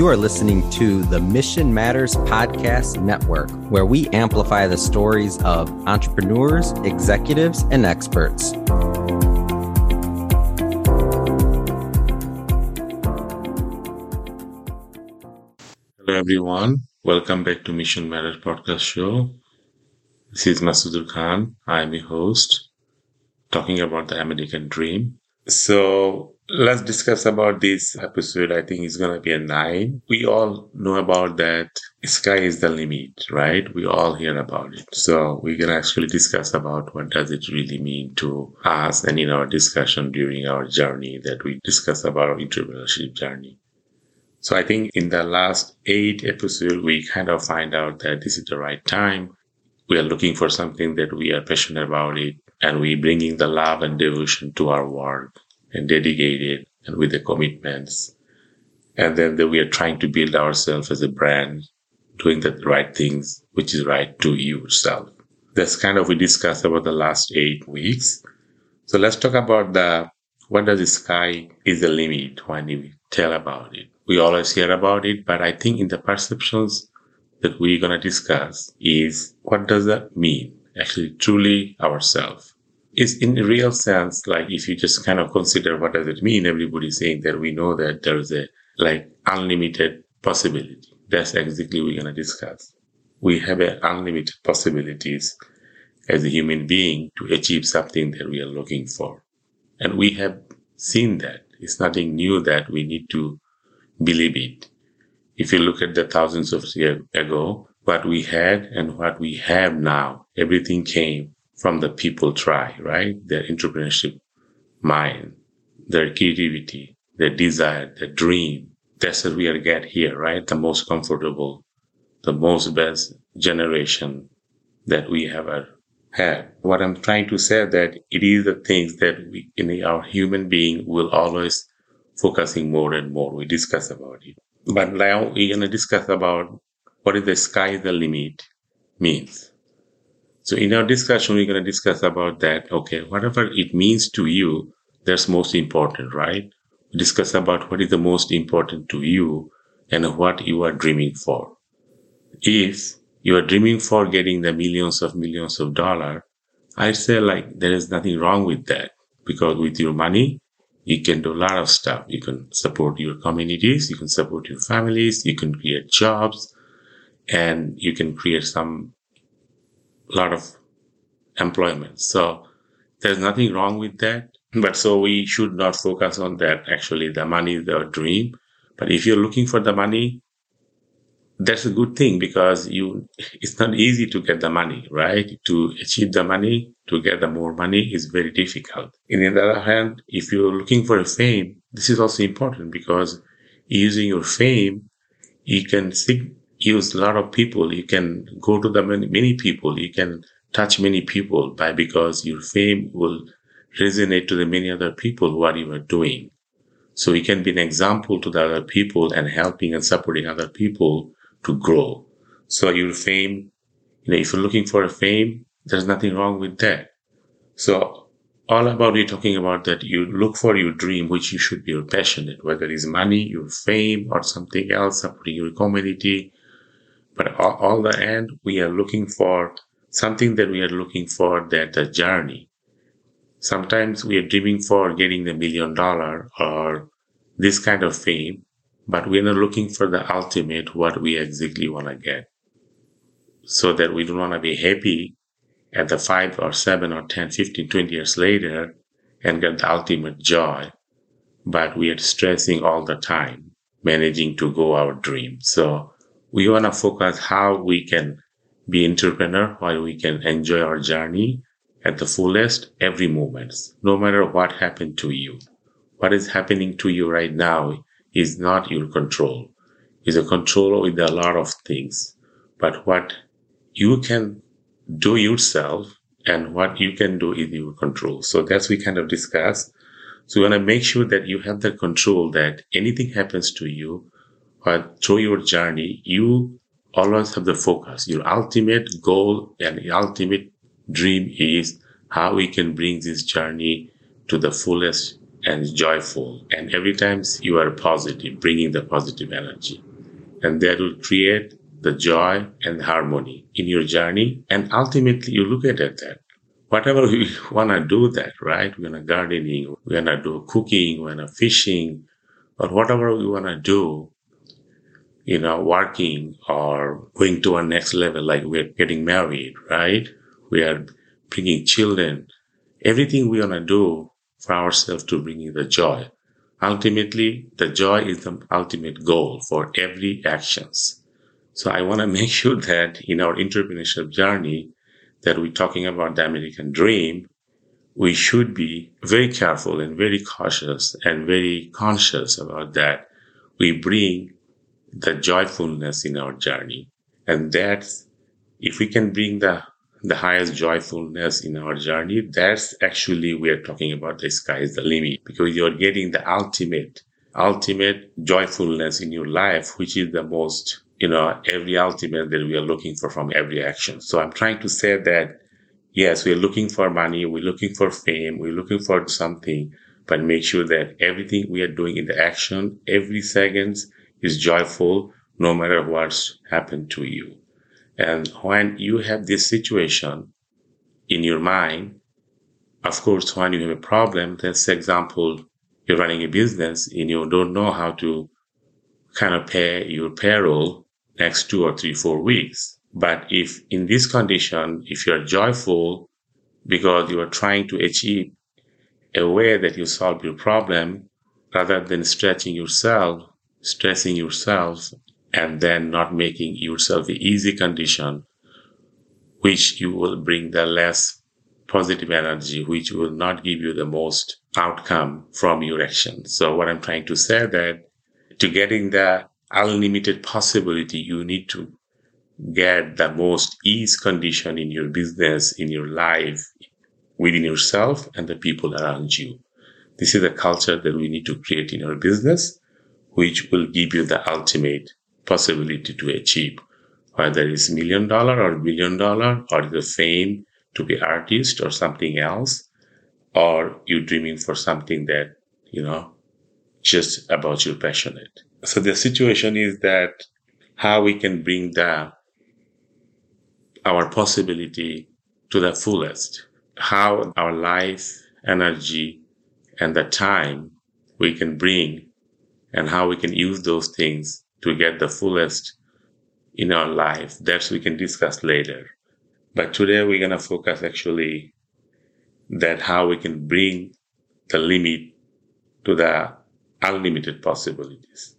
You are listening to the Mission Matters Podcast Network, where we amplify the stories of entrepreneurs, executives, and experts. Hello, everyone. Welcome back to Mission Matters Podcast Show. This is Masudur Khan. I'm your host, talking about the American dream. So, let's discuss about this episode. I think it's going to be a nine. We all know about that sky is the limit, right? We all hear about it. So we can actually discuss about what does it really mean to us and in our discussion during our journey that we discuss about our entrepreneurship journey. So I think in the last eight episodes, we kind of find out that this is the right time. We are looking for something that we are passionate about it and we bringing the love and devotion to our work and dedicated and with the commitments. And then that we are trying to build ourselves as a brand, doing the right things, which is right to yourself. That's kind of we discussed about the last eight weeks. So let's talk about the what does the sky is the limit when we tell about it. We always hear about it, but I think in the perceptions that we're gonna discuss is what does that mean? Actually, truly ourselves is in a real sense, like if you just kind of consider what does it mean, everybody's saying that we know that there's a like unlimited possibility. That's exactly we're gonna discuss. We have a unlimited possibilities as a human being to achieve something that we are looking for. And we have seen that. It's nothing new that we need to believe it. If you look at the thousands of years ago, what we had and what we have now, everything came from the people try, right? Their entrepreneurship mind, their creativity, their desire, their dream. That's what we are get here, right? The most comfortable, the most best generation that we ever had. What I'm trying to say that it is the things that we, in our human being will always focusing more and more. We discuss about it. But now we're to discuss about what is the sky the limit means. So in our discussion, we're going to discuss about that. Okay, whatever it means to you, that's most important, right? We discuss about what is the most important to you and what you are dreaming for. If you are dreaming for getting the millions of millions of dollars, I say like there is nothing wrong with that because with your money, you can do a lot of stuff. You can support your communities, you can support your families, you can create jobs, and you can create some lot of employment. So there's nothing wrong with that. But so we should not focus on that. Actually, the money is the dream. But if you're looking for the money, that's a good thing because you, it's not easy to get the money, right? To achieve the money, to get the more money is very difficult. And on the other hand, if you're looking for a fame, this is also important because using your fame, you can seek use a lot of people. You can go to the many, many people. You can touch many people by because your fame will resonate to the many other people what you are doing. So you can be an example to the other people and helping and supporting other people to grow. So your fame, you know, if you're looking for a fame, there's nothing wrong with that. So all about you talking about that you look for your dream, which you should be passionate, whether it's money, your fame, or something else, supporting your community, but all, all the end, we are looking for something that we are looking for that the journey. Sometimes we are dreaming for getting the million dollar or this kind of fame, but we're not looking for the ultimate, what we exactly want to get. So that we don't want to be happy at the five or seven or 10, 15, 20 years later and get the ultimate joy. But we are stressing all the time, managing to go our dream. So we want to focus how we can be entrepreneur while we can enjoy our journey at the fullest every moment, no matter what happened to you. What is happening to you right now is not your control. It's a control with a lot of things. But what you can do yourself and what you can do is your control. So that's we kind of discuss. So we want to make sure that you have the control that anything happens to you, but through your journey, you always have the focus. Your ultimate goal and ultimate dream is how we can bring this journey to the fullest and joyful. And every time you are positive, bringing the positive energy. and that will create the joy and harmony in your journey. And ultimately, you look at it that whatever we want to do that, right? We want to gardening, we want to do cooking, we want to fishing, or whatever we want to do, you know, working or going to our next level, like we're getting married, right? We are bringing children, everything we want to do for ourselves to bring in the joy. Ultimately, the joy is the ultimate goal for every actions. So I want to make sure that in our entrepreneurship journey, that we're talking about the American dream, we should be very careful and very cautious and very conscious about that. We bring the joyfulness in our journey. And that's, if we can bring the, the highest joyfulness in our journey, that's actually, we are talking about the sky is the limit because you're getting the ultimate, ultimate joyfulness in your life, which is the most you know, every ultimate that we are looking for from every action. So I'm trying to say that, yes, we're looking for money, we're looking for fame, we're looking for something, but make sure that everything we are doing in the action, every second is joyful, no matter what's happened to you. And when you have this situation in your mind, of course, when you have a problem, let's say example, you're running a business and you don't know how to kind of pay your payroll next two or three, four weeks. But if in this condition, if you're joyful because you are trying to achieve a way that you solve your problem rather than stretching yourself, stressing yourself, and then not making yourself an easy condition, which you will bring the less positive energy, which will not give you the most outcome from your action. So what I'm trying to say that to getting the unlimited possibility, you need to get the most ease condition in your business, in your life, within yourself and the people around you. This is the culture that we need to create in our business, which will give you the ultimate possibility to achieve, whether it's million dollar or billion dollar or the fame to be artist or something else, or you're dreaming for something that, you know, just about your passionate. So the situation is that how we can bring the our possibility to the fullest, how our life, energy, and the time we can bring and how we can use those things to get the fullest in our life. That we can discuss later. But today we're going to focus actually that how we can bring the limit to the unlimited possibilities.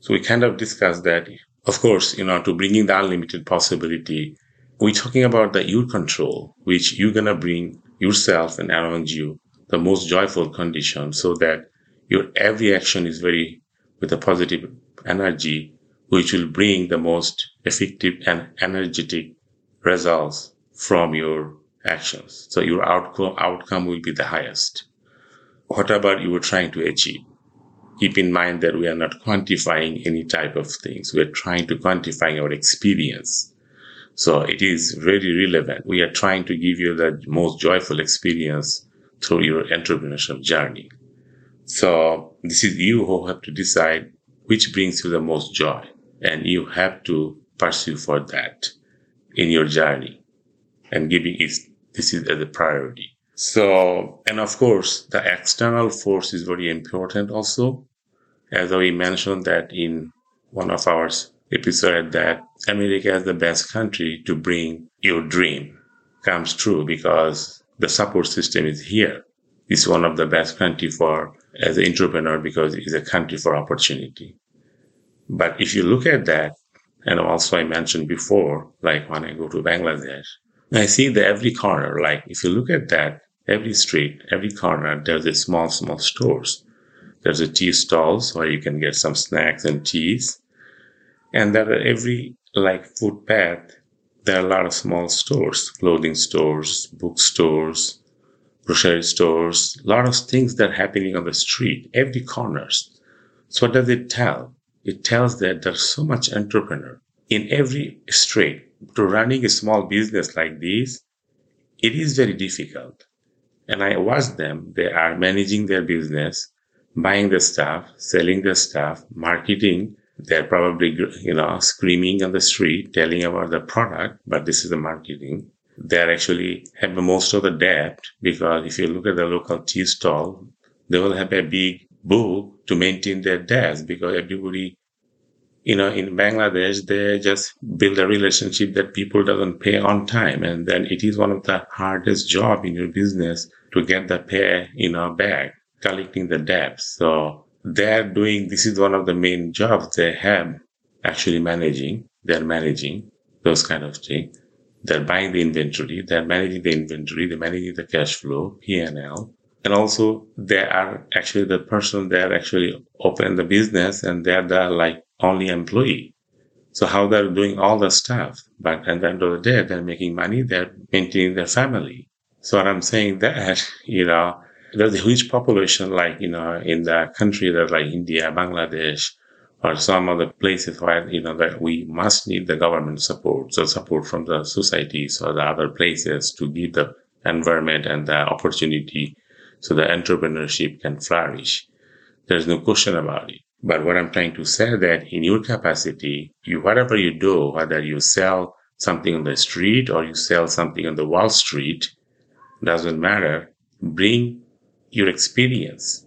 So we kind of discussed that. Of course, you know, to bringing the unlimited possibility, we're talking about the your control, which you're going to bring yourself and around you the most joyful condition so that your every action is very with a positive energy, which will bring the most effective and energetic results from your actions. So your outcome, outcome will be the highest. Whatever you were trying to achieve keep in mind that we are not quantifying any type of things. We're trying to quantify our experience. So it is very relevant. We are trying to give you the most joyful experience through your entrepreneurship journey. So this is you who have to decide which brings you the most joy and you have to pursue for that in your journey and giving it this is as a priority. So, and of course, the external force is very important also as we mentioned that in one of our episodes that America is the best country to bring your dream comes true because the support system is here. It's one of the best country for as an entrepreneur because it's a country for opportunity. But if you look at that, and also I mentioned before, like when I go to Bangladesh, I see that every corner, like if you look at that, every street, every corner, there's a small, small stores. There's a tea stalls where you can get some snacks and teas. And there are every like footpath, there are a lot of small stores, clothing stores, bookstores, grocery stores, a lot of things that are happening on the street, every corners. So what does it tell? It tells that there's so much entrepreneur in every street. To running a small business like this, it is very difficult. And I watch them. They are managing their business buying the stuff, selling the stuff, marketing They're probably, you know, screaming on the street, telling about the product, but this is the marketing. They're actually have most of the debt because if you look at the local tea stall, they will have a big book to maintain their debts because everybody, you know, in Bangladesh, they just build a relationship that people doesn't pay on time. And then it is one of the hardest job in your business to get the pay, you know, back, collecting the debts. So they're doing, this is one of the main jobs they have actually managing. They're managing those kind of things. They're buying the inventory. They're managing the inventory. They're managing the cash flow, P&L. And also they are actually the person that actually open the business and they're the like only employee. So how they're doing all the stuff, but at the end of the day, they're making money. They're maintaining their family. So what I'm saying that, you know, there's a huge population like, you know, in the country that like India, Bangladesh, or some other places where, you know, that we must need the government support, so support from the societies or the other places to give the environment and the opportunity so the entrepreneurship can flourish. There's no question about it. But what I'm trying to say that in your capacity, you, whatever you do, whether you sell something on the street or you sell something on the Wall Street, doesn't matter. Bring your experience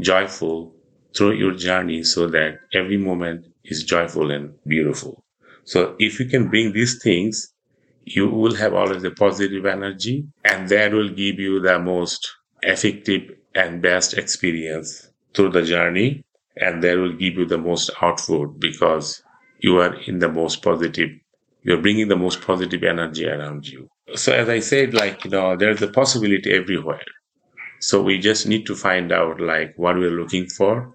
joyful through your journey so that every moment is joyful and beautiful. So if you can bring these things, you will have always a positive energy and that will give you the most effective and best experience through the journey and that will give you the most output because you are in the most positive you're bringing the most positive energy around you so as i said like you know there's a possibility everywhere so we just need to find out like what we're looking for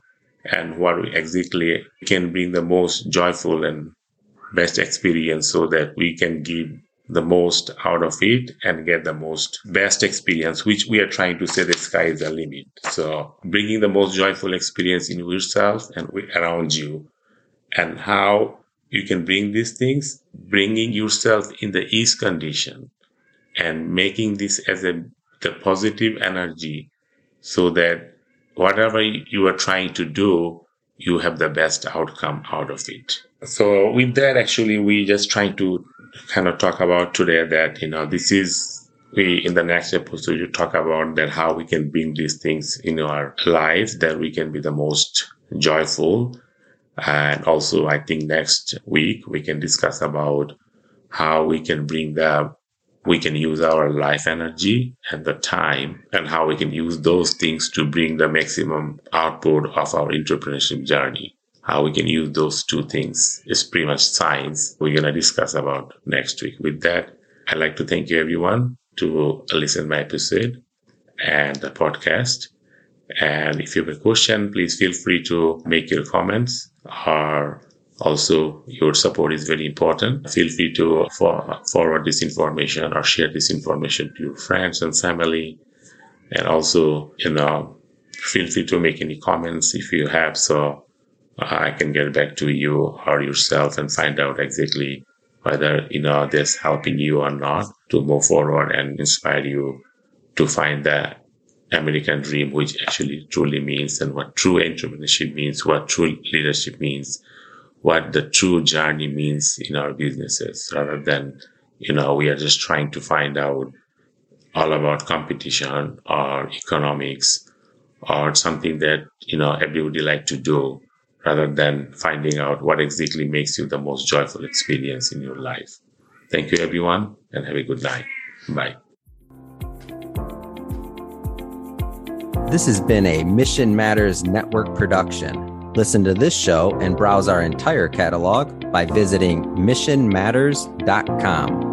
and what we exactly can bring the most joyful and best experience so that we can give the most out of it and get the most best experience, which we are trying to say the sky is the limit. So bringing the most joyful experience in yourself and around you and how you can bring these things, bringing yourself in the ease condition and making this as a the positive energy so that whatever you are trying to do, you have the best outcome out of it. So with that, actually, we just trying to kind of talk about today that, you know, this is we in the next episode you talk about that how we can bring these things in our lives that we can be the most joyful. And also I think next week we can discuss about how we can bring the we can use our life energy and the time and how we can use those things to bring the maximum output of our entrepreneurship journey how we can use those two things is pretty much science we're going to discuss about next week. With that, I'd like to thank you everyone to listen my episode and the podcast. And if you have a question, please feel free to make your comments or also your support is very important. Feel free to for, forward this information or share this information to your friends and family. And also, you know, feel free to make any comments if you have. So I can get back to you or yourself and find out exactly whether you know this helping you or not to move forward and inspire you to find the American dream, which actually truly means and what true entrepreneurship means, what true leadership means, what the true journey means in our businesses rather than, you know, we are just trying to find out all about competition or economics or something that, you know, everybody like to do rather than finding out what exactly makes you the most joyful experience in your life. Thank you, everyone, and have a good night. Bye. This has been a Mission Matters Network production. Listen to this show and browse our entire catalog by visiting missionmatters.com.